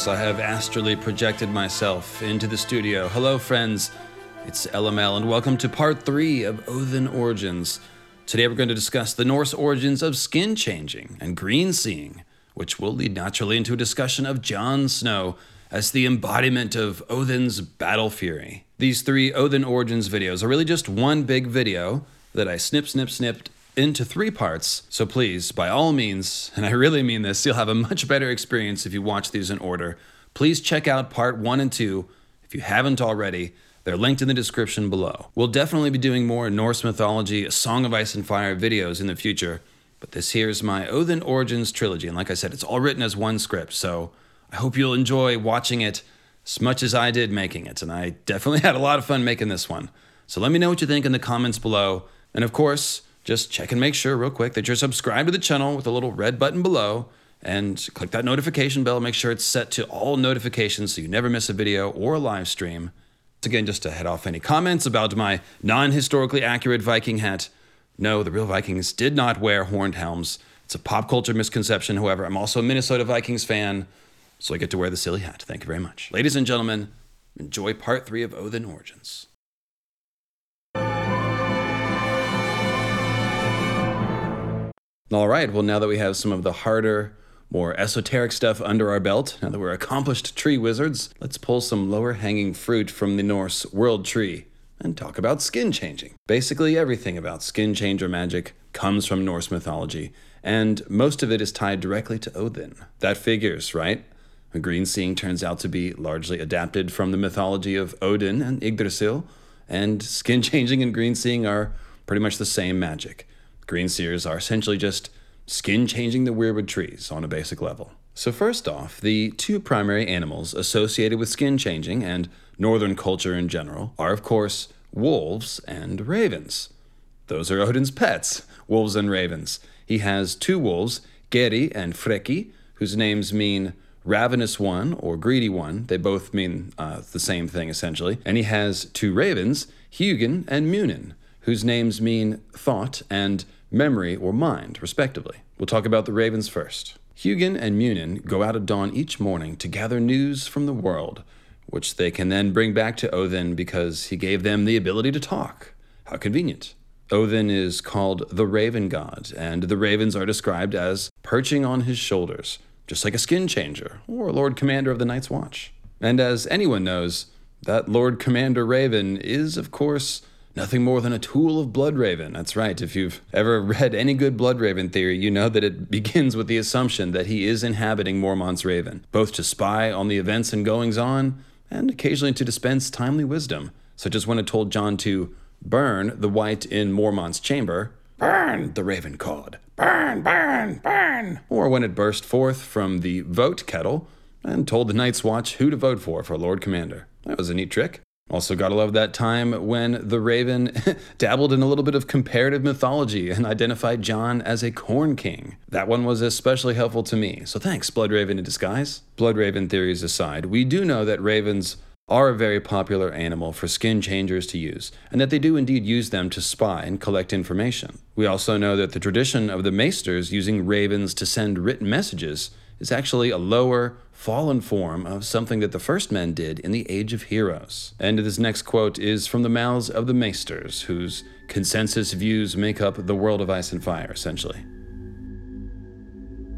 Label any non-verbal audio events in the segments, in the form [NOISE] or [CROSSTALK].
yes, I have astrally projected myself into the studio. Hello, friends. It's LML, and welcome to part three of Odin Origins. Today, we're going to discuss the Norse origins of skin changing and green seeing, which will lead naturally into a discussion of Jon Snow as the embodiment of Odin's battle fury. These three Odin Origins videos are really just one big video that I snip, snip, snipped into three parts. So please, by all means, and I really mean this, you'll have a much better experience if you watch these in order. Please check out part one and two if you haven't already. They're linked in the description below. We'll definitely be doing more Norse mythology, A Song of Ice and Fire videos in the future, but this here's my Odin Origins trilogy, and like I said, it's all written as one script, so I hope you'll enjoy watching it as much as I did making it, and I definitely [LAUGHS] had a lot of fun making this one. So let me know what you think in the comments below, and of course, just check and make sure real quick that you're subscribed to the channel with the little red button below and click that notification bell. Make sure it's set to all notifications so you never miss a video or a live stream. Again, just to head off any comments about my non historically accurate Viking hat. No, the real Vikings did not wear horned helms. It's a pop culture misconception. However, I'm also a Minnesota Vikings fan, so I get to wear the silly hat. Thank you very much. Ladies and gentlemen, enjoy part three of Odin Origins. All right, well, now that we have some of the harder, more esoteric stuff under our belt, now that we're accomplished tree wizards, let's pull some lower hanging fruit from the Norse world tree and talk about skin changing. Basically, everything about skin changer magic comes from Norse mythology, and most of it is tied directly to Odin. That figures, right? A green seeing turns out to be largely adapted from the mythology of Odin and Yggdrasil, and skin [LAUGHS] changing and green seeing are pretty much the same magic. Green seers are essentially just skin changing the weirwood trees on a basic level. So, first off, the two primary animals associated with skin changing and northern culture in general are, of course, wolves and ravens. Those are Odin's pets, wolves and ravens. He has two wolves, Geri and Freki, whose names mean ravenous one or greedy one. They both mean uh, the same thing, essentially. And he has two ravens, Hugin and Munin, whose names mean thought and memory, or mind, respectively. We'll talk about the ravens first. Hugin and Munin go out at dawn each morning to gather news from the world, which they can then bring back to Odin because he gave them the ability to talk. How convenient. Odin is called the Raven God, and the ravens are described as perching on his shoulders, just like a skin changer or Lord Commander of the Night's Watch. And as anyone knows, that Lord Commander Raven is, of course, nothing more than a tool of Bloodraven. That's right. If you've ever read any good Bloodraven theory, you know that it [LAUGHS] begins with the assumption that he is inhabiting Mormont's Raven, both to spy on the events and goings on, and occasionally to dispense timely wisdom, such as when it told Jon to burn the wight in Mormont's chamber. Burn, the raven called. Burn, burn, burn. Or when it burst forth from the vote kettle and told the Night's Watch who to vote for for Lord Commander. That was a neat trick. Also, gotta love that time when the Raven [LAUGHS] dabbled in a little bit of comparative mythology and identified Jon as a corn king. That one was especially helpful to me, so thanks, Blood Raven in disguise. Blood Raven theories aside, we do know that ravens are a very popular animal for skin changers to use, and that they do indeed use them to spy and collect information. We also know that the tradition of the maesters using ravens to send written messages is actually a lower, fallen form of something that the first men did in the Age of Heroes. And this next quote is from the mouths of the Maesters, whose consensus views make up the world of ice and fire, essentially.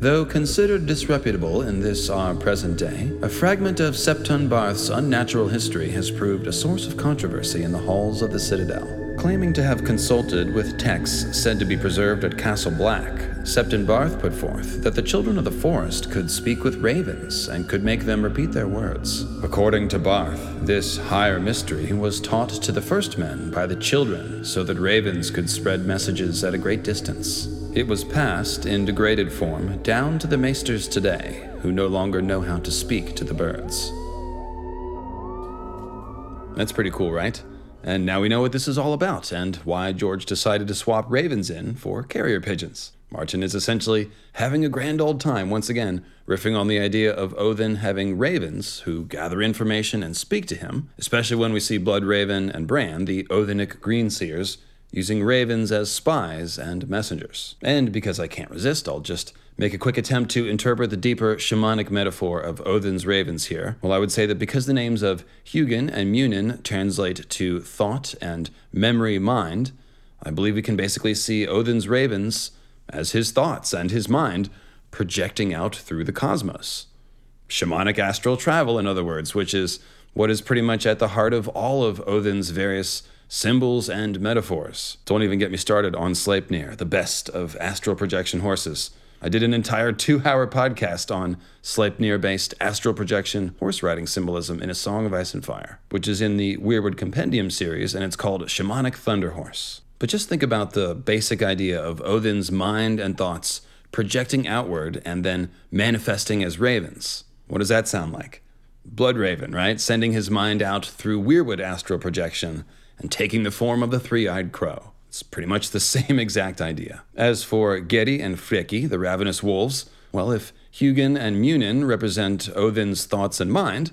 Though considered disreputable in this our present day, a fragment of Septon Barth's unnatural history has proved a source of controversy in the halls of the Citadel. Claiming to have consulted with texts said to be preserved at Castle Black, Septon Barth put forth that the children of the forest could speak with ravens and could make them repeat their words. According to Barth, this higher mystery was taught to the first men by the children so that ravens could spread messages at a great distance. It was passed in degraded form down to the maesters today, who no longer know how to speak to the birds. That's pretty cool, right? And now we know what this is all about and why George decided to swap ravens in for carrier pigeons. Martin is essentially having a grand old time once again, riffing on the idea of Odin having ravens who gather information and speak to him, especially when we see Bloodraven and Bran, the Odinic Greenseers, using ravens as spies and messengers. And because I can't resist, I'll just make a quick attempt to interpret the deeper shamanic metaphor of Odin's ravens here, well, I would say that because the names of Hugin and Munin translate to thought and memory mind, I believe we can basically see Odin's ravens as his thoughts and his mind projecting out through the cosmos. Shamanic astral travel, in other words, which is what is pretty much at the heart of all of Odin's various symbols and metaphors. Don't even get me started on Sleipnir, the best of astral projection horses. I did an entire two hour podcast on Sleipnir based astral projection horse riding symbolism in A Song of Ice and Fire, which is in the Weirwood Compendium series, and it's called Shamanic Thunder Horse. But just think about the basic idea of Odin's mind and thoughts projecting outward and then manifesting as ravens. What does that sound like? Blood Raven, right? Sending his mind out through Weirwood astral projection and taking the form of the three eyed crow. It's pretty much the [LAUGHS] same exact idea. As for Geri and Freki, the ravenous wolves, well, if Hugin and Munin represent Odin's thoughts and mind,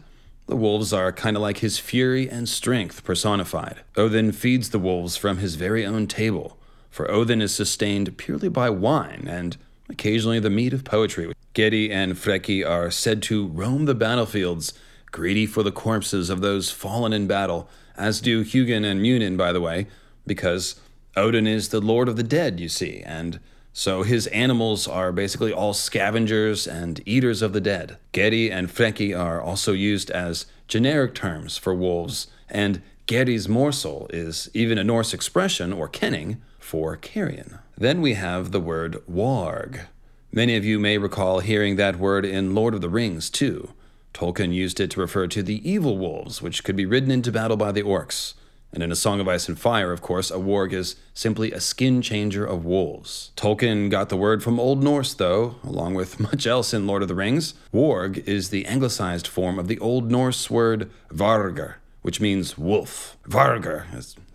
the wolves are kind of like his fury and strength personified. Odin feeds the wolves from his very own table, for Odin is sustained purely by wine and occasionally the meat of poetry. Geri and Freki are said to roam the battlefields, greedy for the corpses of those fallen in battle, as do Hugin and Munin, by the way, because Odin is the lord of the dead, you see, and so his animals are basically all scavengers and eaters of the dead. Geri and Freki are also used as generic terms for wolves, and Geri's morsel is even a Norse expression, or kenning, for carrion. Then we have the word warg. Many of you may recall hearing that word in Lord of the Rings, too. Tolkien used it to refer to the evil wolves, which could be ridden into battle by the orcs. And in A Song of Ice and Fire, of course, a warg is simply a skin changer of wolves. Tolkien got the word from Old Norse, though, along with [LAUGHS] much else in Lord of the Rings. Warg is the anglicized form of the Old Norse word vargar, which means wolf. Vargar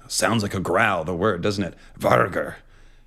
sounds like a growl, the word, doesn't it? Vargar.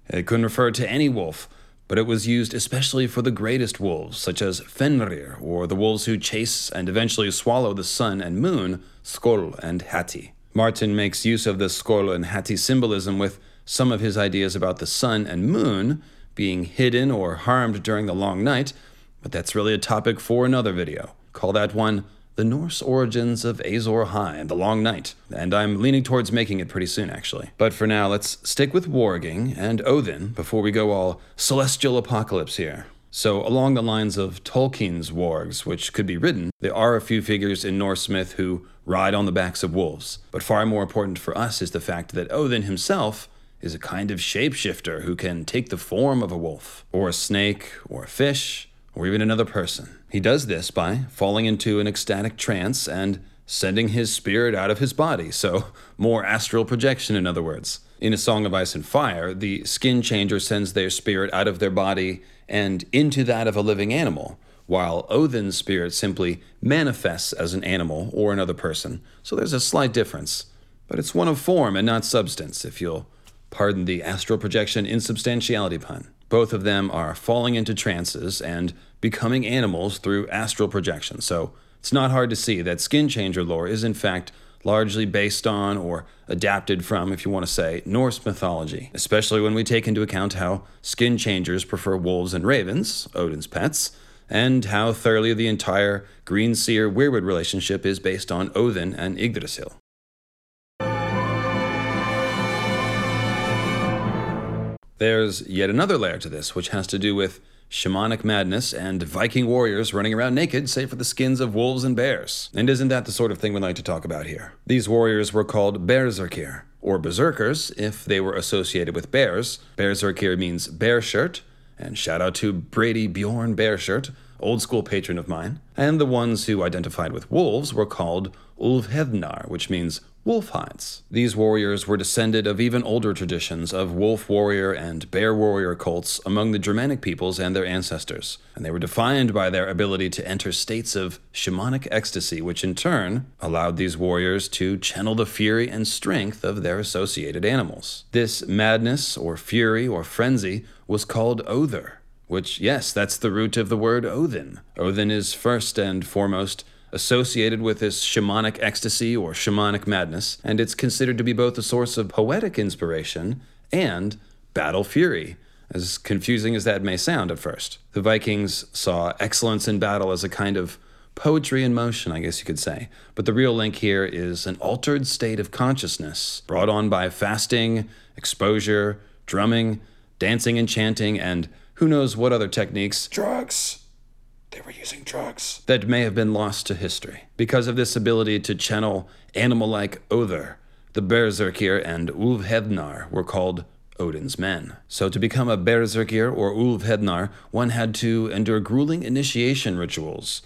It couldn't refer to any wolf, but it was used especially for the greatest wolves, such as Fenrir, or the wolves who chase and eventually swallow the sun and moon, Skoll and Hati. Martin makes use of the Skoll and Hati symbolism with some of his ideas about the sun and moon being hidden or harmed during the long night, but that's really a topic for another video. Call that one The Norse Origins of Azor Ahai and the Long Night, and I'm leaning towards making it pretty soon, actually. But for now, let's stick with warging and Odin before we go all celestial apocalypse here. So, along the lines of Tolkien's wargs, which could be ridden, there are a few figures in Norse myth who ride on the backs of wolves. But far more important for us is the fact that Odin himself is a kind of shapeshifter who can take the form of a wolf, or a snake, or a fish, or even another person. He does this by falling into an ecstatic trance and sending his spirit out of his body, so more astral projection, in other words. In A Song of Ice and Fire, the skin changer sends their spirit out of their body and into that of a living animal, while Odin's spirit simply manifests as an animal or another person. So there's a slight difference. But it's one of form and not substance, if you'll pardon the astral projection insubstantiality pun. Both of them are falling into trances and becoming animals through astral projection. So it's not hard to see that skin changer lore is, in fact, largely based on or adapted from, if you want to say, Norse mythology, especially when we take into account how skin changers prefer wolves and ravens, Odin's pets, and how thoroughly the entire Green Seer Weirwood relationship is based on Odin and Yggdrasil. There's yet another layer to this, which has to do with shamanic madness, and Viking warriors running around naked, save for the skins of wolves and bears. And isn't that the sort of thing we'd like to talk about here? These warriors were called Berserkir, or berserkers if they were associated with bears. Berserkir means bear shirt, and shout out to Brady Bjorn Bearshirt, old school patron of mine. And the ones who identified with wolves were called Ulfhednar, which means wolf hides. These warriors were descended of even older traditions of wolf warrior and bear warrior cults among the Germanic peoples and their ancestors, and they were defined by their ability to enter states of shamanic ecstasy, which in turn allowed these warriors to channel the fury and strength of their associated animals. This madness, or fury, or frenzy was called Óðr, which, yes, that's the root of the word Odin. Odin is first and foremost associated with this shamanic ecstasy or shamanic madness, and it's considered to be both a source of poetic inspiration and battle fury, as confusing as that may sound at first. The Vikings saw excellence in battle as a kind of poetry in motion, I guess you could say. But the real link here is an altered state of consciousness brought on by fasting, exposure, drumming, dancing and chanting, and who knows what other techniques. Drugs. They were using drugs. That may have been lost to history. Because of this ability to channel animal like Óðr, the Berserkir and Ulfhednar were called Odin's men. So, to become a Berserkir or Ulfhednar, one had to endure grueling initiation rituals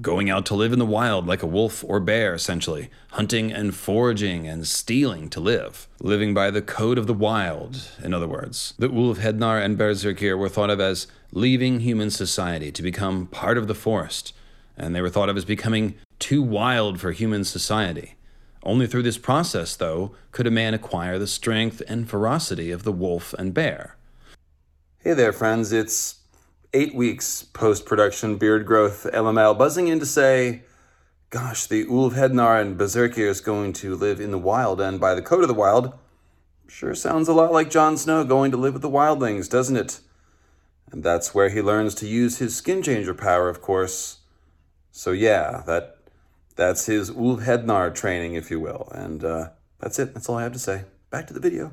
going out to live in the wild like a wolf or bear, essentially, hunting and foraging and stealing to live, living by the code of the wild, in other words. The Ulfhednar and Berserkir were thought of as leaving human society to become part of the forest, and they were thought of as becoming too wild for human society. Only through this process, though, could a man acquire the strength and ferocity of the wolf and bear. Hey there, friends. It's eight weeks post production beard growth LML buzzing in to say, gosh, the Ulfhednar and Berserkir is going to live in the wild, and by the code of the wild, sure sounds a lot like Jon Snow going to live with the wildlings, doesn't it? And that's where he learns to use his skin changer power, of course. So yeah, that that's his Ulfhednar training, if you will. And uh, that's it. That's all I have to say. Back to the video.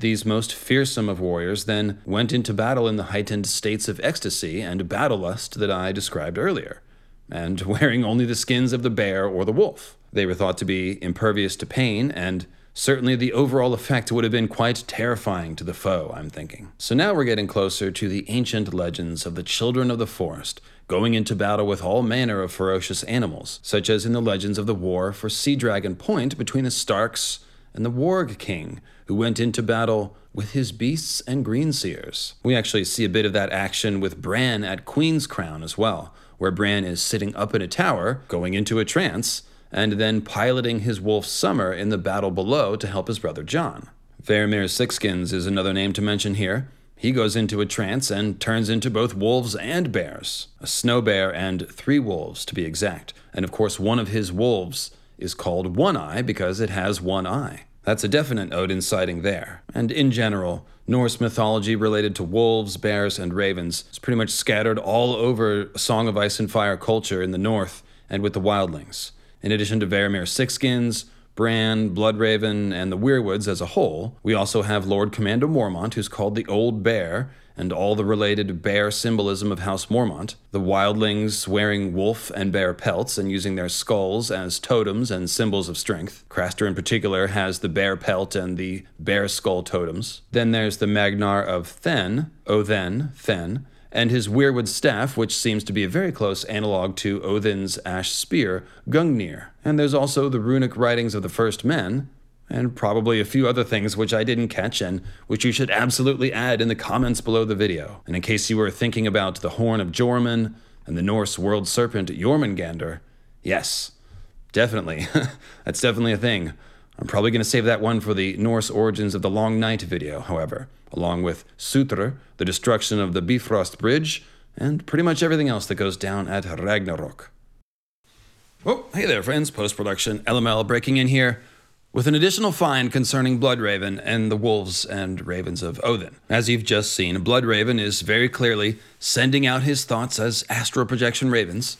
These most fearsome of warriors then went into battle in the heightened states of ecstasy and battle lust that I described earlier, and [LAUGHS] wearing only the skins of the bear or the wolf. They were thought to be impervious to pain, and certainly the overall effect would have been quite terrifying to the foe, I'm thinking. So now we're getting closer to the ancient legends of the children of the forest going into battle with all manner of ferocious animals, such as in the legends of the war for Sea Dragon Point between the Starks and the Warg King, who went into battle with his beasts and greenseers. We actually see a bit of that action with Bran at Queen's Crown as well, where Bran is sitting up in a tower, going into a trance, and then piloting his wolf Summer in the battle below to help his brother Jon. Varamir Sixskins is another name to mention here. He goes into a trance and turns into both wolves and bears, a snow bear and three wolves to be exact. And of course, one of his wolves is called One Eye because it has one eye. That's a definite Odin sighting there. And in general, Norse mythology related to wolves, bears, and ravens is pretty much scattered all over Song of Ice and Fire culture in the north and with the wildlings. In addition to Varamir Sixskins, Bran, Bloodraven, and the Weirwoods as a whole, we also have Lord Commander Mormont, who's called the Old Bear, and all the related bear symbolism of House Mormont, the wildlings wearing wolf and bear pelts and using their skulls as totems and symbols of strength. Craster in particular has the bear pelt and the bear skull totems. Then there's the Magnar of Thenn, Othen, Thenn, and his Weirwood staff, which seems to be a very close analog to Odin's ash spear, Gungnir. And there's also the runic writings of the First Men, and probably a few other things which I didn't catch and which you should absolutely add in the comments below the video. And in case you were thinking about the Horn of Joramun and the Norse world serpent Jormungandr, yes, definitely. [LAUGHS] That's definitely a thing. I'm probably going to save that one for the Norse origins of the Long Night video, however, along with Surtr, the destruction of the Bifrost Bridge, and pretty much everything else that goes down at Ragnarok. Oh, hey there, friends. Post production LML breaking in here with an additional find concerning Bloodraven and the wolves and ravens of Odin. As you've just seen, Bloodraven is very clearly sending out his thoughts as astral projection ravens.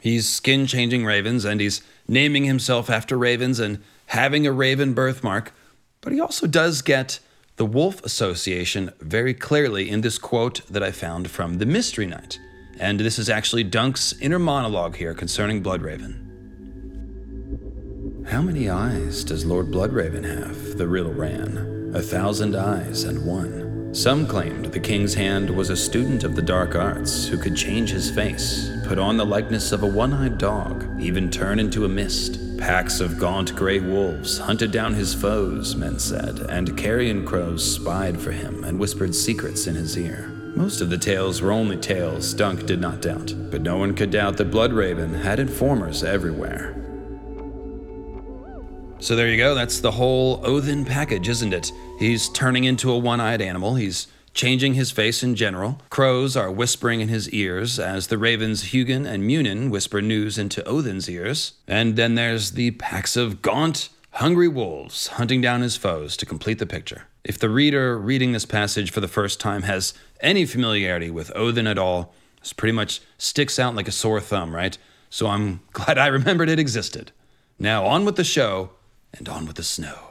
He's skin changing ravens and he's naming himself after ravens and having a raven birthmark, but he also does get the wolf association very clearly in this quote that I found from the Mystery Knight. And this is actually Dunk's inner monologue here concerning Bloodraven. How many eyes does Lord Bloodraven have? The riddle ran. A thousand eyes and one. Some claimed the king's hand was a student of the dark arts who could change his face, put on the likeness of a one eyed dog, even turn into a mist. Packs of gaunt gray wolves hunted down his foes, men said, and carrion crows spied for him and whispered secrets in his ear. Most of the tales were only tales, Dunk did not doubt, but no one could doubt that Bloodraven had informers everywhere. So there you go. That's the whole Odin package, isn't it? He's turning into a one eyed animal. He's changing his face in general. Crows are whispering in his ears as the ravens Hugin and Munin whisper news into Odin's ears. And then there's the packs of gaunt, hungry wolves hunting down his foes to complete the picture. If the reader reading this passage for the first time has any familiarity with Odin at all, this pretty much sticks out like a sore thumb, right? So I'm [LAUGHS] glad I remembered it existed. Now on with the show and on with the snow.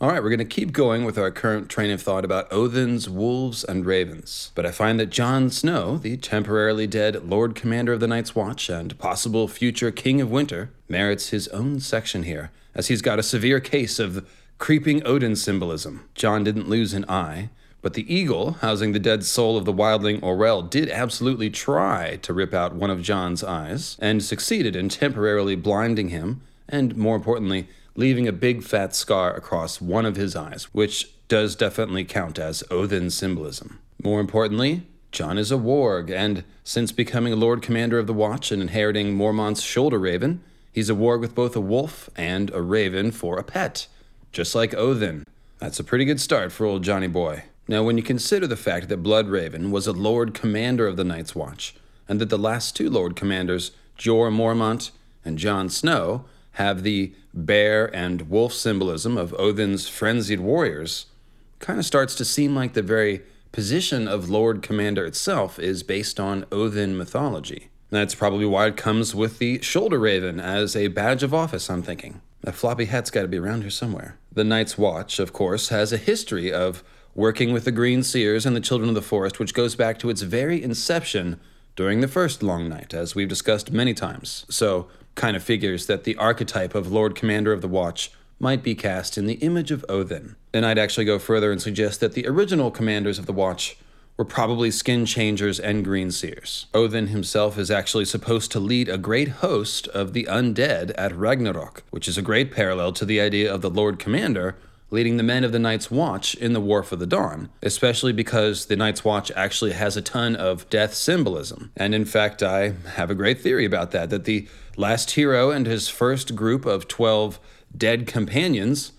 All right, we're going to keep going with our current train of thought about Odin's wolves and ravens. But I find that Jon Snow, the temporarily dead Lord Commander of the Night's Watch and possible future King of Winter, merits his own section here, as he's got a severe case of creeping Odin symbolism. Jon didn't lose an eye, but the eagle, housing the dead soul of the wildling Orell, did absolutely try to rip out one of Jon's eyes, and succeeded in temporarily blinding him, and more importantly, leaving a big fat scar across one of his eyes, which does definitely count as Odin symbolism. More importantly, Jon is a warg, and since becoming Lord Commander of the Watch and inheriting Mormont's shoulder raven, he's a warg with both a wolf and a raven for a pet, just like Odin. That's a pretty good start for old Johnny Boy. Now, when you consider the fact that Bloodraven was a Lord Commander of the Night's Watch, and that the last two Lord Commanders, Jeor Mormont and Jon Snow, have the bear and wolf symbolism of Odin's frenzied warriors, kind of starts to seem like the very position of Lord Commander itself is based on Odin mythology. That's probably why it comes with the shoulder raven as a badge of office, I'm thinking. That floppy hat's got to be around here somewhere. The Night's Watch, of course, has a history of working with the Green Seers and the Children of the Forest, which goes back to its very inception during the first Long Night, as we've discussed many times. So, kind of figures that the archetype of Lord Commander of the Watch might be cast in the image of Odin. And I'd actually go further and suggest that the original commanders of the Watch were probably skin changers and green seers. Odin himself is actually supposed to lead a great host of the undead at Ragnarok, which is a great parallel to the idea of the Lord Commander leading the men of the Night's Watch in the War for the Dawn, especially because the Night's Watch actually has a ton of death symbolism. And in fact, I have a great theory about that that the last hero and his first group of 12 dead companions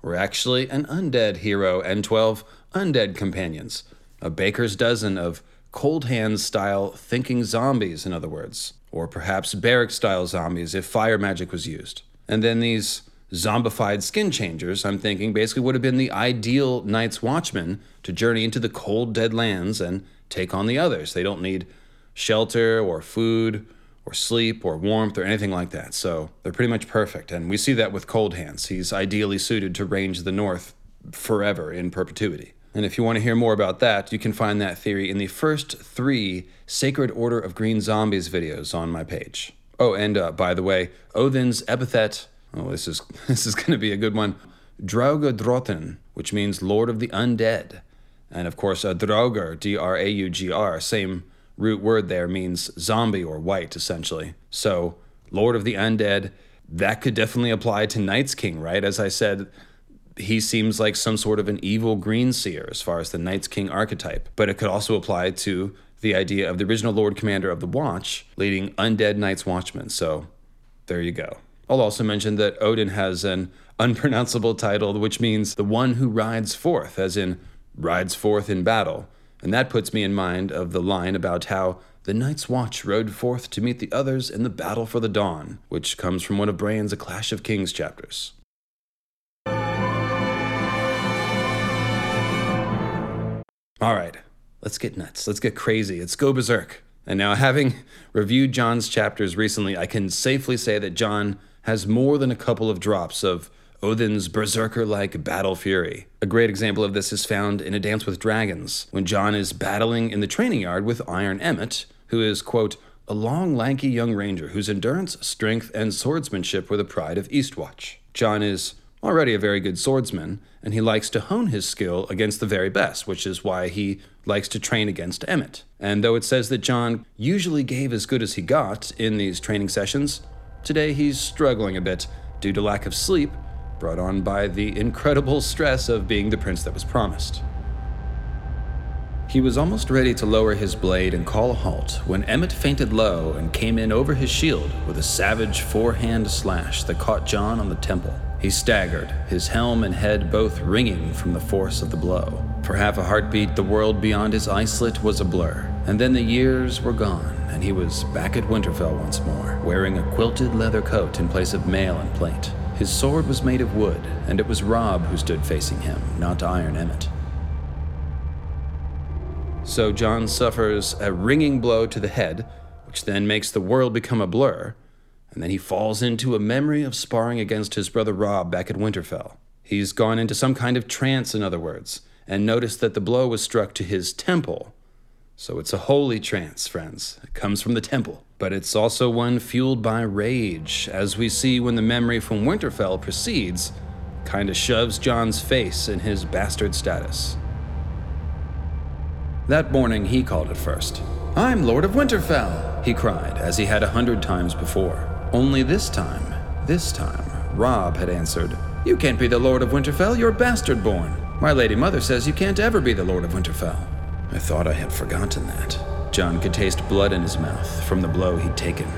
were actually an undead hero and 12 undead companions. A baker's dozen of cold hands style thinking zombies, in other words, or perhaps Beric style zombies if fire magic was used. And then these zombified skin changers, I'm thinking, basically would have been the ideal Night's Watchmen to journey into the cold, dead lands and take on the others. They don't need shelter or food or sleep or warmth or anything like that. So they're pretty much perfect. And we see that with Cold Hands. He's ideally suited to range the north forever in perpetuity. And if you want to hear more about that, you can find that theory in the first three Sacred Order of Green Zombies videos on my page. Oh, and uh, by the way, Odin's epithet Oh, this is [LAUGHS] this is going to be a good one. Draugr which means Lord of the Undead, and of course, uh, a Draugr, D-R-A-U-G-R, same root word there means zombie or wight, essentially. So, Lord of the Undead, that could definitely apply to Night's King, right? As I said, he seems like some sort of an evil green seer as far as the Night's King archetype, but it could also apply to the idea of the original Lord Commander of the Watch leading undead Night's Watchmen. So, there you go. I'll also mention that Odin has an unpronounceable title, which means the one who rides forth, as in rides forth in battle. And that puts me in mind of the line about how the Night's Watch rode forth to meet the others in the battle for the dawn, which comes from one of Bran's A Clash of Kings chapters. All right, let's get nuts. Let's get crazy. Let's go berserk. And now, having reviewed Jon's chapters recently, I can safely say that Jon has more than a couple of drops of Odin's berserker like battle fury. A great example of this is found in A Dance with Dragons, when Jon is battling in the training yard with Iron Emmett, who is, quote, a long, lanky young ranger whose endurance, strength, and swordsmanship were the pride of Eastwatch. Jon is already a very good swordsman, and he likes to hone his skill against the very best, which is why he likes to train against Emmett. And though it says that Jon usually gave as good as he got in these training sessions, Today he's struggling a bit due to lack of sleep brought on by the incredible stress of being the prince that was promised. He was almost ready to lower his blade and call a halt when Emmett feinted low and came in over his shield with a savage forehand slash that caught Jon on the temple. He staggered, his helm and head both ringing from the force of the blow. For half a heartbeat, the world beyond his islet was a blur. And then the years were gone, and he was back at Winterfell once more, wearing a quilted leather coat in place of mail and plate. His sword was made of wood, and it was Robb who stood facing him, not Iron Emmett. So Jon suffers a ringing blow to the head, which then makes the world become a blur, and then he falls into a memory of sparring against his brother Robb back at Winterfell. He's gone into some kind of trance, in other words, and noticed that the blow was struck to his temple. So it's a holy trance, friends. It comes from the temple. But it's also one fueled by rage, as we see when the memory from Winterfell proceeds, kinda shoves Jon's face in his bastard status. That morning, he called it first. I'm Lord of Winterfell, he cried, as he had a hundred times before. Only this time, this time, Robb had answered, You can't be the Lord of Winterfell, you're bastard born. My lady mother says you can't ever be the Lord of Winterfell. I thought I had forgotten that. Jon could taste blood in his mouth from the blow he'd taken.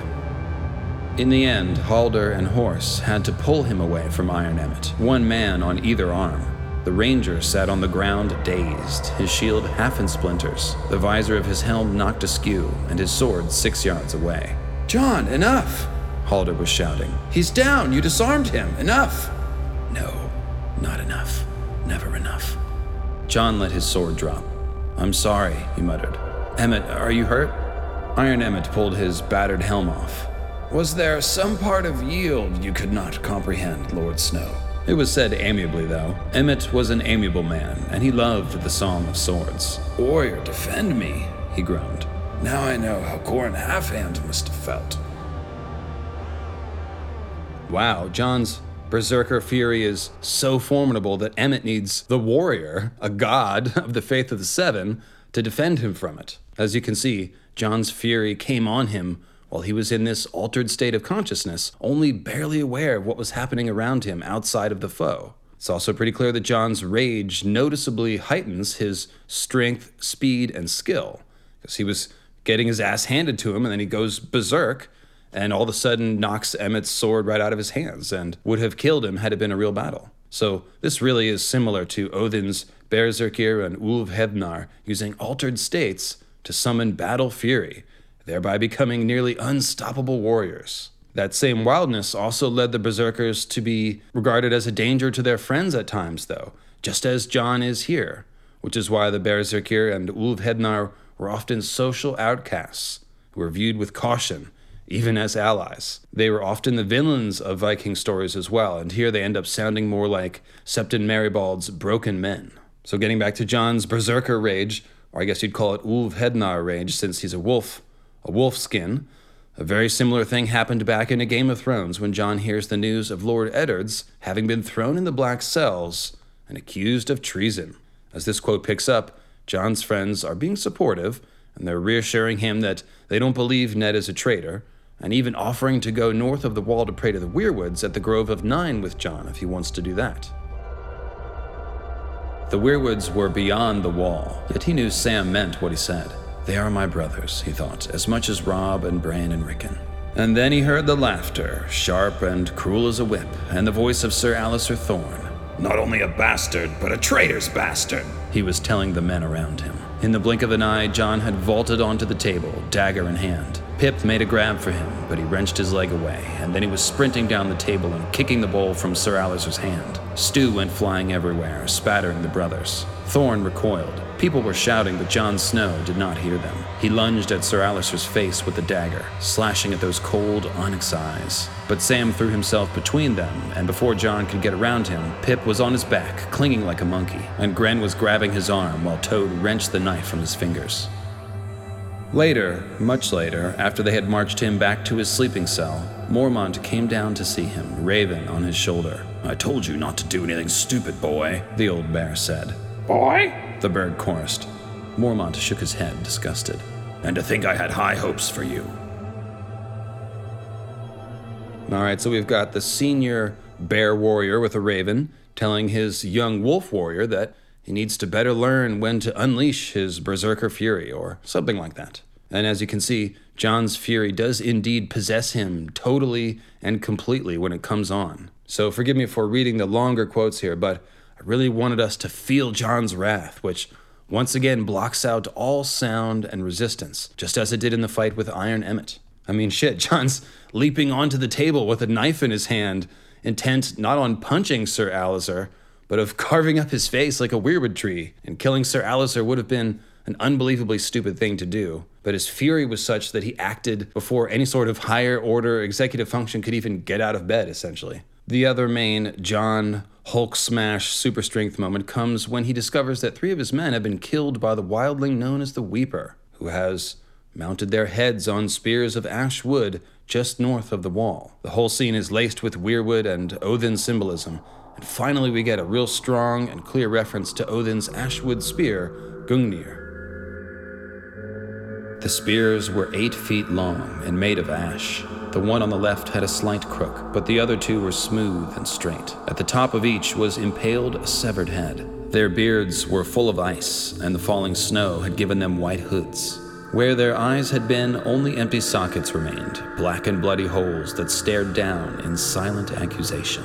In the end, Halder and Horse had to pull him away from Iron Emmett, one man on either arm. The ranger sat on the ground dazed, his shield half in splinters, the visor of his helm knocked askew, and his sword six yards away. Jon, enough! Halder was shouting. He's down! You disarmed him! Enough! No, not enough. Never enough. Jon let his sword drop. I'm sorry, he muttered. Emmett, are you hurt? Iron Emmett pulled his battered helm off. Was there some part of yield you could not comprehend, Lord Snow? It was said amiably, though. Emmett was an amiable man, and he loved the Song of Swords. Warrior, defend me, he groaned. Now I know how Qhorin Halfhand must have felt. Wow, Jon's Berserker fury is so formidable that Emmett needs the warrior, a god [LAUGHS] of the faith of the seven, to defend him from it. As you can see, Jon's fury came on him while he was in this altered state of consciousness, only barely aware of what was happening around him outside of the foe. It's also pretty clear that Jon's rage noticeably heightens his strength, speed, and skill, because he was getting his ass handed to him and then he goes berserk and all of a sudden knocks Emmett's sword right out of his hands and would have killed him had it been a real battle. So this really is similar to Odin's Berserkir and Ulfhednar using altered states to summon battle fury, thereby becoming nearly unstoppable warriors. That same wildness also led the Berserkers to be regarded as a danger to their friends at times, though, just as Jon is here, which is why the Berserkir and Ulfhednar were often social outcasts who were viewed with caution even as allies. They were often the villains of Viking stories as well, and here they end up sounding more like Septon Maribald's broken men. So, getting back to Jon's berserker rage, or I guess you'd call it Ulfhednar rage, since he's a wolf, a wolf skin. A very similar thing happened back in A Game of Thrones when Jon hears the news of Lord Eddards having been thrown in the black cells and accused of treason. As this quote picks up, Jon's friends are being supportive, and they're reassuring him that they don't believe Ned is a traitor, and even offering to go north of the wall to pray to the Weirwoods at the Grove of Nine with Jon if he wants to do that. The Weirwoods were beyond the wall, yet he knew Sam meant what he said. They are my brothers, he thought, as much as Robb and Bran and Rickon. And then he heard the laughter, sharp and cruel as a whip, and the voice of Sir Alliser Thorne. Not only a bastard, but a traitor's bastard, he was telling the men around him. In the blink of an eye, Jon had vaulted onto the table, dagger in hand. Pyp made a grab for him, but he wrenched his leg away, and then he was sprinting down the table and kicking the bowl from Sir Alliser's hand. Stew went flying everywhere, spattering the brothers. Thorne recoiled. People were shouting, but Jon Snow did not hear them. He lunged at Sir Alliser's face with the dagger, slashing at those cold onyx eyes. But Sam threw himself between them, and before Jon could get around him, Pyp was on his back, clinging like a monkey, and Grenn was grabbing his arm while Toad wrenched the knife from his fingers. Later, much later, after they had marched him back to his sleeping cell, Mormont came down to see him, Raven on his shoulder. I told you not to do anything stupid, boy, the old bear said. Boy? The bird chorused. Mormont shook his head, disgusted. And to think I had high hopes for you. All right, so we've got the senior bear warrior with a raven telling his young wolf warrior that he needs to better learn when to unleash his berserker fury, or something like that. And as you can see, Jon's fury does indeed possess him totally and completely when it comes on. So forgive me for reading the longer quotes here, but I really wanted us to feel Jon's wrath, which once again blocks out all sound and resistance, just as it did in the fight with Iron Emmett. I mean, shit, [LAUGHS] Jon's leaping onto the table with a knife in his hand, intent not on punching Sir Alistair, but of [LAUGHS] carving up his face like a weirwood tree, and killing Sir Alistair would have been an unbelievably stupid thing to do. But his fury was such that he acted before any sort of higher order executive function could even get out of bed, essentially. The other main Jon Hulk smash super strength moment comes when he discovers that three of his men have been killed by the wildling known as the Weeper, who has mounted their heads on spears of ash wood just north of the wall. The whole scene is laced with weirwood and Odin symbolism, and finally we get a real strong and clear reference to Odin's ashwood spear, Gungnir. The spears were eight feet long and made of ash. The one on the left had a slight crook, but the other two were smooth and straight. At the top of each was impaled a severed head. Their beards were full of ice, and the falling snow had given them white hoods. Where their eyes had been, only empty sockets remained, black and bloody holes that stared down in silent accusation.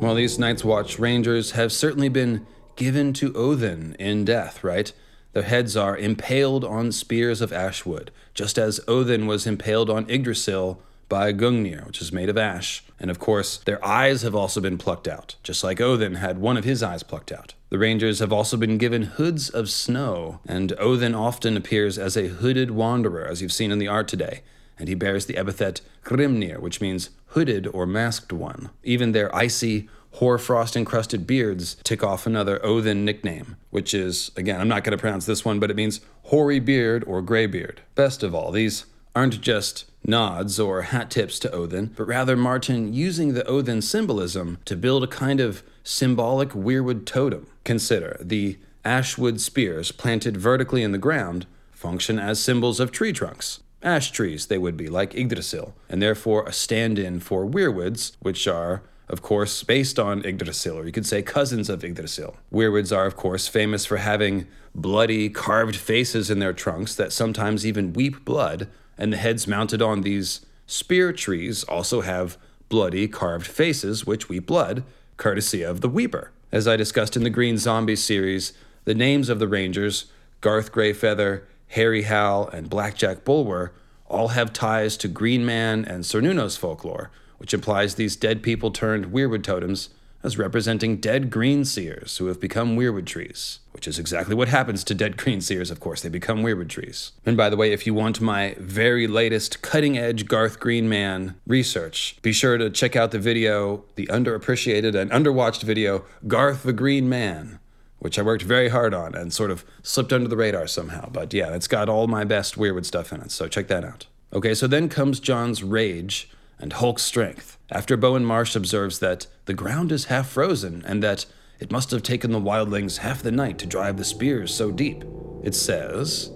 Well, these Night's Watch Rangers have certainly been given to Odin in death, right? Their heads are impaled on spears of ash wood, just as Odin was impaled on Yggdrasil by Gungnir, which is made of ash. And of course, their eyes have also been plucked out, just like Odin had one of his eyes plucked out. The Rangers have also been given hoods of snow, and Odin often appears as a hooded wanderer, as you've seen in the art today, and he bears the epithet Grimnir, which means hooded or masked one. Even their icy, hoarfrost encrusted beards tick off another Odin nickname, which is, again, I'm not going to pronounce this one, but it means hoary beard or gray beard. Best of all, these aren't just nods or hat tips to Odin, but rather Martin using the Odin symbolism to build a kind of symbolic weirwood totem. Consider the ashwood spears planted vertically in the ground function as symbols of tree trunks. Ash trees, they would be, like Yggdrasil, and therefore a stand in for weirwoods, which are of course, based on Yggdrasil, or you could say cousins of Yggdrasil. Weirwoods are, of course, famous for having bloody, carved faces in their trunks that sometimes even weep blood, and the heads mounted on these spear trees also have bloody, carved faces which weep blood, courtesy of the Weeper. As I discussed in the Green Zombie series, the names of the Rangers, Garth Greyfeather, Hairy Hal, and Blackjack Bulwer, all have ties to Green Man and Cernunnos folklore, which implies these dead people turned weirwood totems as representing dead green seers who have become weirwood trees, which is exactly what happens to dead green seers, of course. They become weirwood trees. And by the way, if you want my very latest cutting edge Garth Green Man research, be sure to check out the video, the underappreciated and underwatched video, Garth the Green Man. Which I worked very hard on and sort of slipped under the radar somehow. But yeah, it's got all my best weirwood stuff in it, so check that out. Okay, so then comes Jon's rage, and Hulk's strength, after Bowen Marsh observes that the ground is half frozen and that it must have taken the wildlings half the night to drive the spears so deep. It says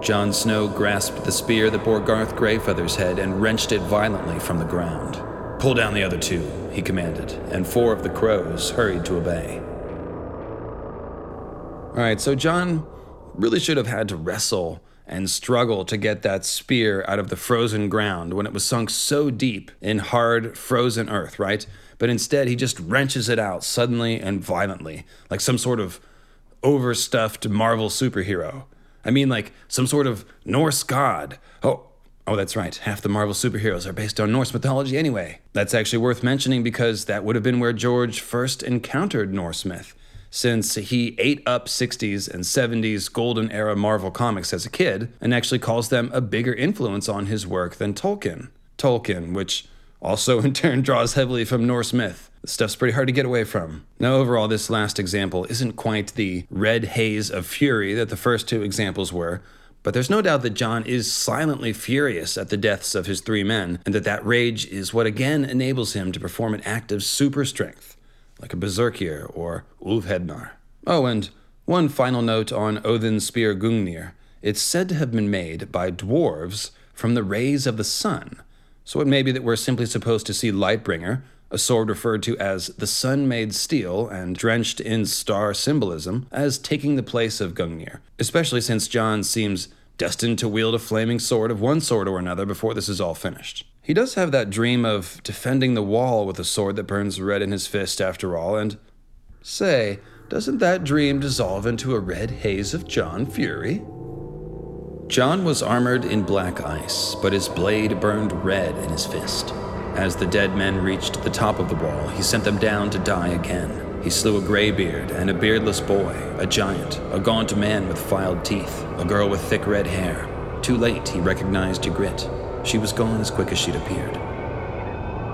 Jon Snow grasped the spear that bore Garth Greyfeather's head and wrenched it violently from the ground. Pull down the other two, he commanded, and four of the crows hurried to obey. All right, so Jon really should have had to wrestle and struggle to get that spear out of the frozen ground when it was sunk so deep in hard, frozen earth, right? But instead, he just wrenches it out suddenly and violently, like some sort of overstuffed Marvel superhero. I mean, like some sort of Norse god. Oh, Oh, that's right. Half the Marvel superheroes are based on Norse mythology anyway. That's actually worth mentioning because that would have been where George first encountered Norse myth since he ate up 60s and 70s golden era Marvel comics as a kid and actually calls them a bigger influence on his work than Tolkien. Tolkien, which also [LAUGHS] in turn draws heavily from Norse myth. The stuff's pretty hard to get away from. Now, overall, this last example isn't quite the red haze of fury that the first two examples were, but there's no doubt that Jon is silently furious at the deaths of his three men, and that that rage is what again enables him to perform an act of super strength like a Berserkir or Ulfhednar. Oh, and one final note on Odin's spear Gungnir. It's said to have been made by dwarves from the rays of the sun. So it may be that we're simply supposed to see Lightbringer, a sword referred to as the sun made steel and drenched in star symbolism, as taking the place of Gungnir, especially since Jon seems destined to wield a flaming sword of one sort or another before this is all finished. He does have that dream of defending the wall with a sword that burns red in his fist, after all, and say, doesn't that dream dissolve into a red haze of Jon Fury? Jon was armored in black ice, but his blade burned red in his fist. As the dead men reached the top of the wall, he sent them down to die again. He slew a graybeard and a beardless boy, a giant, a gaunt man with filed teeth, a girl with thick red hair. Too late, he recognized Ygritte. She was gone as quick as she'd appeared.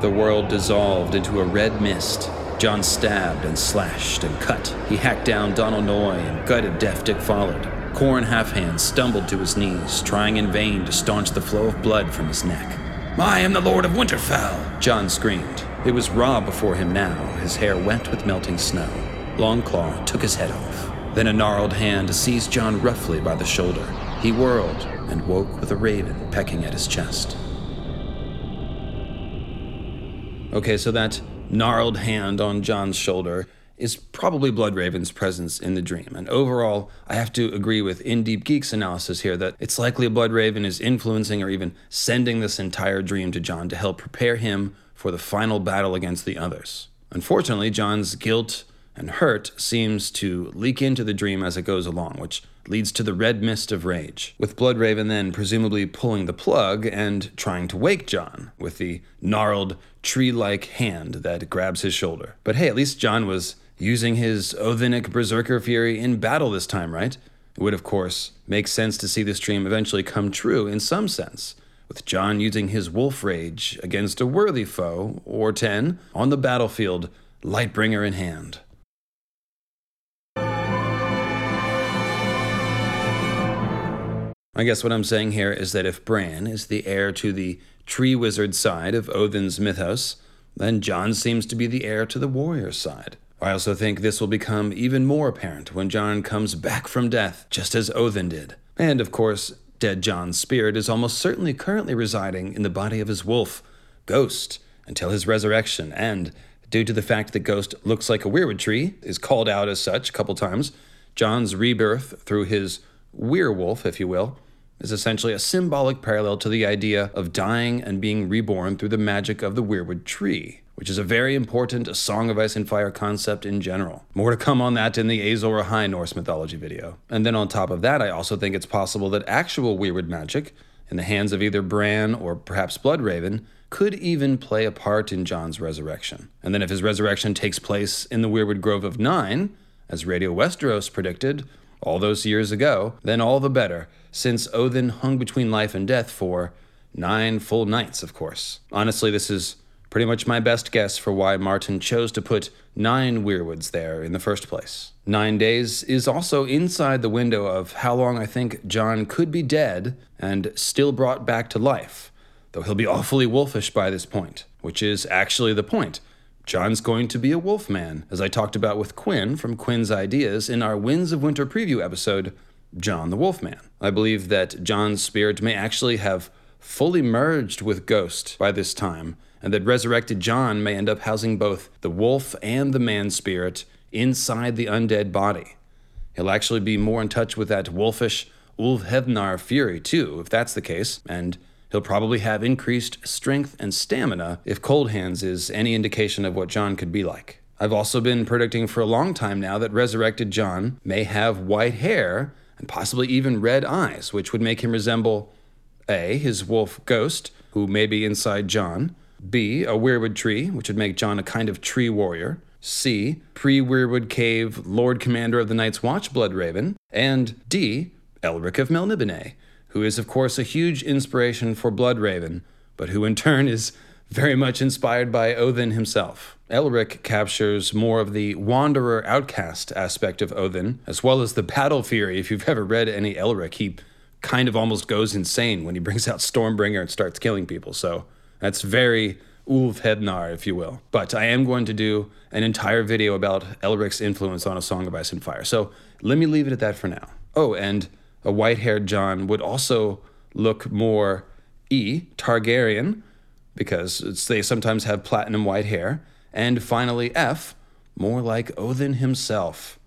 The world dissolved into a red mist. Jon stabbed and slashed and cut. He hacked down Donald Noye and gutted Deaf Dick Follard. Qhorin Halfhand stumbled to his knees, trying in vain to staunch the flow of blood from his neck. I am the Lord of Winterfell, Jon screamed. It was Robb before him now, his hair wet with melting snow. Longclaw took his head off. Then a gnarled hand seized Jon roughly by the shoulder. He whirled and woke with a raven pecking at his chest. Okay, so that gnarled hand on Jon's shoulder is probably Bloodraven's presence in the dream. And overall, I have to agree with In Deep Geek's analysis here that it's likely a Bloodraven is influencing or even sending this entire dream to Jon to help prepare him for the final battle against the others. Unfortunately, Jon's guilt and hurt seems to leak into the dream as it goes along, which leads to the red mist of rage, with Bloodraven then presumably pulling the plug and trying to wake Jon with the gnarled, tree like hand that grabs his shoulder. But hey, at least Jon was using his Odinic Berserker Fury in battle this time, right? It would, of course, make sense to see this dream eventually come true in some sense, with Jon using his wolf rage against a worthy foe, or ten, on the battlefield, Lightbringer in hand. I guess what I'm saying here is that if Bran is the heir to the tree wizard side of Odin's mythos, then Jon seems to be the heir to the warrior side. I also think this will become even more apparent when Jon comes back from death, just as Odin did. And of course, dead Jon's spirit is almost certainly currently residing in the body of his wolf, Ghost, until his resurrection, and due to the fact that Ghost looks like a weirwood tree, is called out as such a couple times, Jon's rebirth through his werewolf, if you will, is essentially a symbolic parallel to the idea of dying and being reborn through the magic of the weirwood tree, which is a very important Song of Ice and Fire concept in general. More to come on that in the Azor Ahai Norse mythology video. And then on top of that, I also think it's possible that actual weirwood magic, in the hands of either Bran or perhaps Bloodraven, could even play a part in Jon's resurrection. And then if his resurrection takes place in the Weirwood Grove of Nine, as Radio Westeros predicted, all those years ago, then all the better, since Odin hung between life and death for nine full nights, of course. Honestly, this is pretty much my best guess for why Martin chose to put nine weirwoods there in the first place. Nine days is also inside the window of how long I think Jon could be dead and still brought back to life, though he'll be awfully wolfish by this point, which is actually the point. Jon's going to be a wolf man, as I talked about with Quinn from Quinn's Ideas in our Winds of Winter preview episode, Jon the Wolfman. I believe that Jon's spirit may actually have fully merged with Ghost by this time, and that resurrected Jon may end up housing both the wolf and the man spirit inside the undead body. He'll actually be more in touch with that wolfish Ulfhednar fury, too, if that's the case, and He'll probably have increased strength and stamina if Cold Hands is any indication of what Jon could be like. I've also been predicting for a long time now that resurrected Jon may have white hair and possibly even red eyes, which would make him resemble A, his wolf ghost, who may be inside Jon, B, a weirwood tree, which would make Jon a kind of tree warrior, C, pre Weirwood Cave Lord Commander of the Night's Watch Bloodraven, and D, Elric of Melniboné, who is, of course, a huge inspiration for Bloodraven, but who in turn is very much inspired by Odin himself. Elric captures more of the wanderer outcast aspect of Odin, as well as the battle fury. If you've ever read any Elric, he kind of almost goes insane when he brings out Stormbringer and starts killing people. So that's very Ulfhednar, if you will. But I am going to do an entire video about Elric's influence on A Song of Ice and Fire. So let me leave it at that for now. Oh, and a white haired Jon would also look more E, Targaryen, because they sometimes have platinum white hair. And finally, F, more like Odin himself.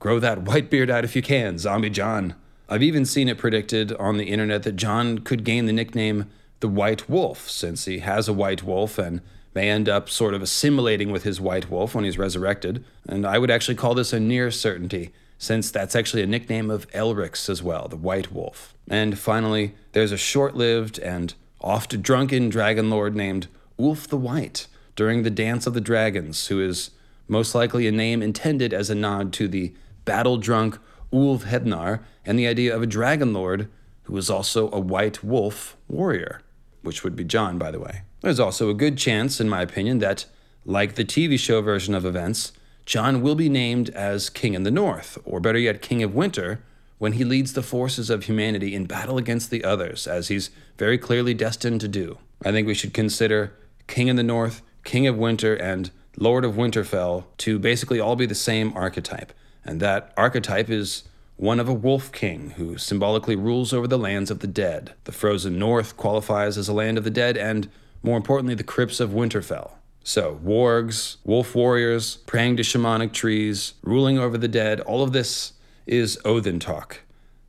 Grow that white beard out if you can, Zombie Jon. I've even seen it predicted on the internet that Jon could gain the nickname the white wolf, since he has a white wolf and may end up sort of assimilating with his white wolf when he's resurrected. And I would actually call this a near certainty, since that's actually a nickname of Elric's as well, the white wolf. And finally, there's a short lived and oft drunken dragon lord named Ulf the White during the Dance of the Dragons, who is most likely a name intended as a nod to the battle drunk Ulfhednar and the idea of a dragon lord who was also a white wolf warrior, which would be Jon, by the way. There's also a good chance, in my opinion, that, like the TV show version of events, Jon will be named as King in the North, or better yet, King of Winter, when he leads the forces of humanity in battle against the others, as he's very clearly destined to do. I think we should consider King in the North, King of Winter, and Lord of Winterfell to basically all be the same archetype. And that archetype is one of a wolf king who symbolically rules over the lands of the dead. The frozen north qualifies as a land of the dead, and more importantly, the crypts of Winterfell. So, wargs, wolf warriors, praying to shamanic trees, ruling over the dead, all of this is Odin talk.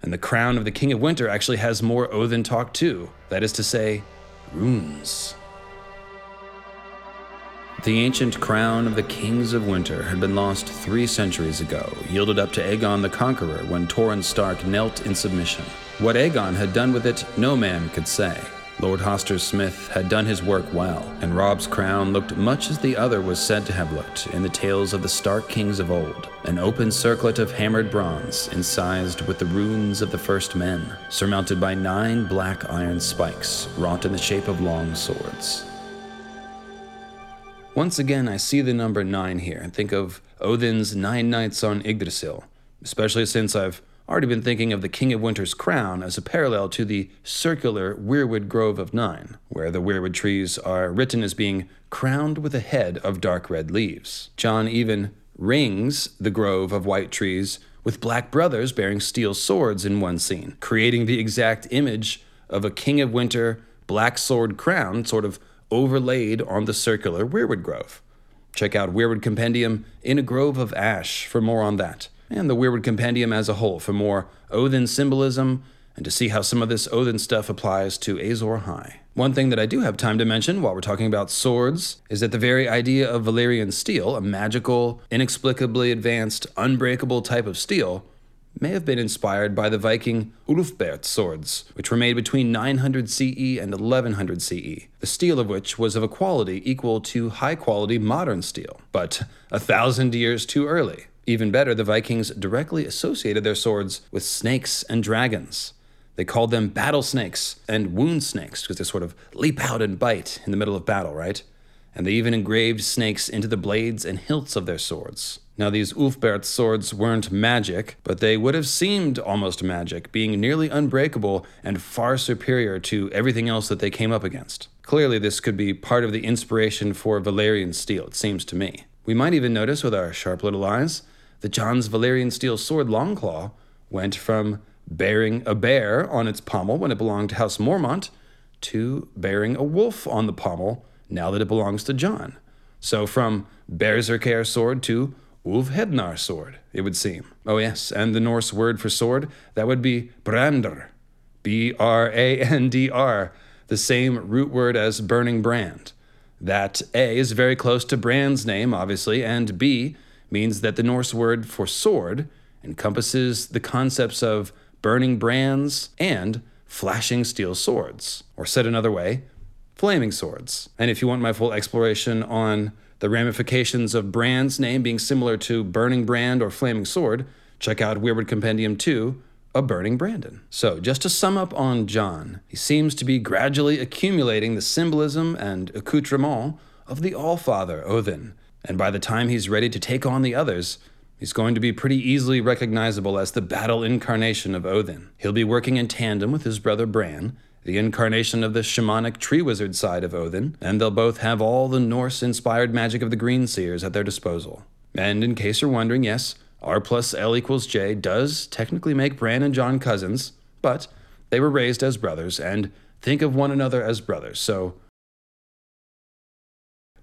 And the crown of the King of Winter actually has more Odin talk too. That is to say, runes. The ancient crown of the Kings of Winter had been lost three centuries ago, yielded up to Aegon the Conqueror when Torrhen Stark knelt in submission. What Aegon had done with it, no man could say. Lord Hoster Smith had done his work well, and Robb's crown looked much as the other was said to have looked in the tales of the Stark kings of old an open circlet of hammered bronze, incised with the runes of the first men, surmounted by nine black iron spikes wrought in the shape of long swords. Once again, I see the number 9 here and think of Odin's nine nights on Yggdrasil, especially since I've already been thinking of the King of Winter's crown as a parallel to the circular Weirwood Grove of Nine, where the weirwood trees are written as being crowned with a head of dark red leaves. Jon even rings the grove of white trees with black brothers bearing steel swords in one scene, creating the exact image of a King of Winter black sword crown, sort of overlaid on the circular Weirwood Grove. Check out Weirwood Compendium in a Grove of Ash for more on that, and the Weirwood Compendium as a whole for more Odin symbolism and to see how some of this Odin stuff applies to Azor Ahai. One thing that I do have time to mention while we're talking about swords is that the very idea of Valyrian steel, a magical, inexplicably advanced, unbreakable type of steel, may have been inspired by the Viking Ulfberht swords, which were made between 900 CE and 1100 CE, the steel of which was of a quality equal to high quality modern steel, but a thousand years too early. Even better, the Vikings directly associated their swords with snakes and dragons. They called them battle snakes and wound snakes because they sort of leap out and bite in the middle of battle, right? And they even engraved snakes into the blades and hilts of their swords. Now, these Ulfberht swords weren't magic, but they would have seemed almost magic, being nearly unbreakable and far superior to everything else that they came up against. Clearly, this could be part of the inspiration for Valyrian steel, it seems to me. We might even notice with our sharp little eyes that Jon's Valyrian steel sword Longclaw went from bearing a bear on its pommel when it belonged to House Mormont to bearing a wolf on the pommel now that it belongs to Jon. So from Berserkr sword to Ulfhednar sword, it would seem. Oh, yes, and the Norse word for sword, that would be brandr. B R A N D R, the same root word as burning brand. That A is very close to Bran's name, obviously, and B means that the Norse word for sword encompasses the concepts of burning brands and flashing steel swords. Or said another way, flaming swords. And if you want my full exploration on the ramifications of Bran's name being similar to Burning Brand or Flaming Sword, check out Weirwood Compendium 2, A Burning Brandon. So, just to sum up on Jon, he seems to be gradually accumulating the symbolism and accoutrement of the Allfather, Odin. And by the time he's ready to take on the others, he's going to be pretty easily recognizable as the battle incarnation of Odin. He'll be working in tandem with his brother Bran, the incarnation of the shamanic tree wizard side of Odin, and they'll both have all the Norse inspired magic of the Green Seers at their disposal. And in case you're wondering, yes, R plus L equals J does technically make Bran and Jon cousins, but they were raised as brothers and think of one another as brothers, so.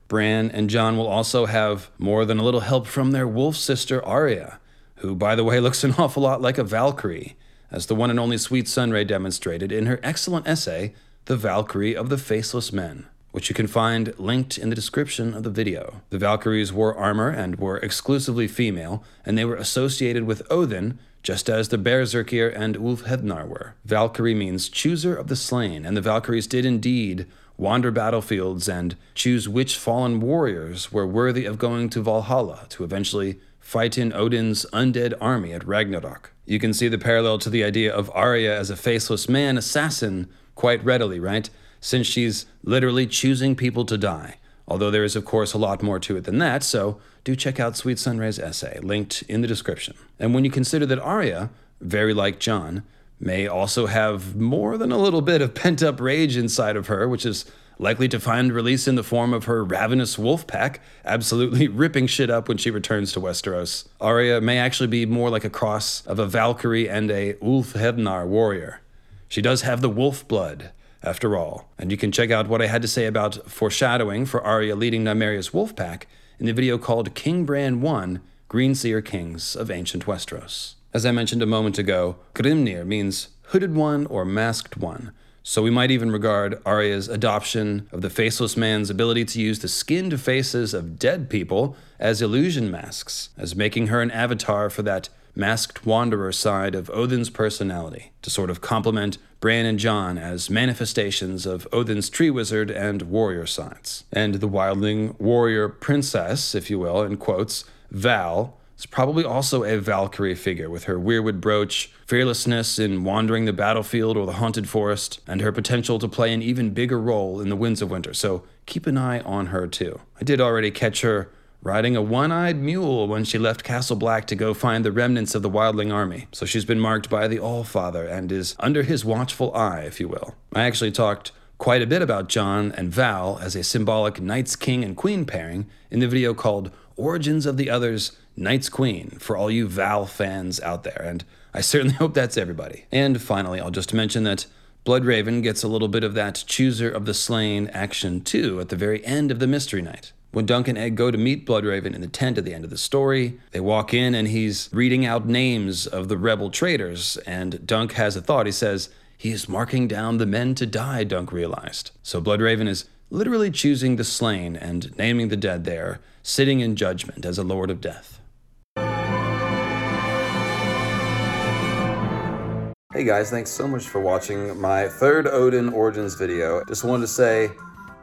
Bran and Jon will also have more than a little help from their wolf sister Arya, who, by the way, [LAUGHS] looks an awful lot like a Valkyrie as the one and only Sweet Sunray demonstrated in her excellent essay, the Valkyrie of the Faceless Men, which you can find linked in the description of the video. The Valkyries wore armor and were exclusively female, and they were associated with Odin, just as the Berserkir and Ulfhednar were. Valkyrie means chooser of the slain, and the Valkyries did indeed wander battlefields and choose which fallen warriors were worthy of going to Valhalla to eventually fight in Odin's undead army at Ragnarok. You can see the parallel to the idea of Arya as a faceless man assassin quite readily, right? Since she's literally choosing people to die. Although there is, of course, a lot more to it than that, so do check out Sweet Sunray's essay, linked in the description. And when you consider that Arya, very like Jon, may also have more than a little bit of pent up rage inside of her, which is likely to find release in the form of her ravenous wolf pack, absolutely [LAUGHS] ripping shit up when she returns to Westeros. Arya may actually be more like a cross of a Valkyrie and a Ulfhednar warrior. She does have the wolf blood, after all, and you can check out what I had to say about foreshadowing for Arya leading Nymeria's wolf pack in the video called King Bran 1 Greenseer Kings of Ancient Westeros. As I mentioned a moment ago, Grimnir means hooded one or masked one, so we might even regard Arya's adoption of the faceless man's ability to use the skinned faces of dead people as illusion masks, as making her an avatar for that masked wanderer side of Odin's personality, to sort of complement Bran and Jon as manifestations of Odin's tree wizard and warrior sides. And the wildling warrior princess, if you will, in quotes, Val, is probably also a Valkyrie figure with her weirwood brooch, fearlessness in wandering the battlefield or the haunted forest, and her potential to play an even bigger role in the Winds of Winter, so keep an eye on her too. I did already catch her riding a one eyed mule when she left Castle Black to go find the remnants of the wildling army, so she's been marked by the Allfather and is under his watchful eye, if you will. I actually talked quite a bit about Jon and Val as a symbolic Night's King and Queen pairing in the video called Origins of the Others Night's Queen for all you Val fans out there, and I certainly [LAUGHS] hope that's everybody. And finally, I'll just mention that Bloodraven gets a little bit of that Chooser of the Slain action too at the very end of the Mystery Knight. When Dunk and Egg go to meet Bloodraven in the tent at the end of the story, they walk in and he's reading out names of the rebel traitors, and Dunk has a thought. He says, He is marking down the men to die, Dunk realized. So Bloodraven is literally choosing the slain and naming the dead there, sitting in judgment as a lord of death. Hey guys, thanks so much for watching my third Odin Origins video. Just wanted to say,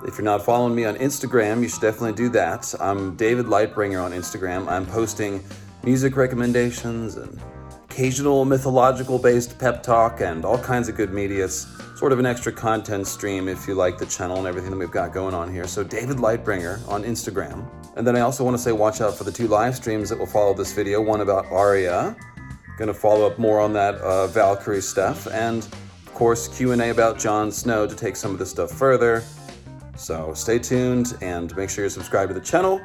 if you're not following me on Instagram, you should definitely do that. I'm David Lightbringer on Instagram. I'm posting music recommendations and occasional mythological based pep talk and all kinds of good media. It's sort of an extra content stream if you like the channel and everything that we've got going on here. So, David Lightbringer on Instagram. And then I also want to say watch out for the two live streams that will follow this video one about Arya Going to follow up more on that uh, Valkyrie stuff, and of course Q&A about Jon Snow to take some of this stuff further. So stay tuned and make sure you're subscribed to the channel.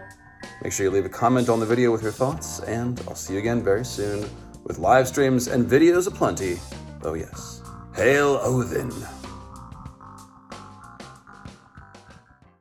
Make sure you leave a comment on the video with your thoughts, and I'll see you again very soon with live streams and videos aplenty. Oh yes. Hail Odin!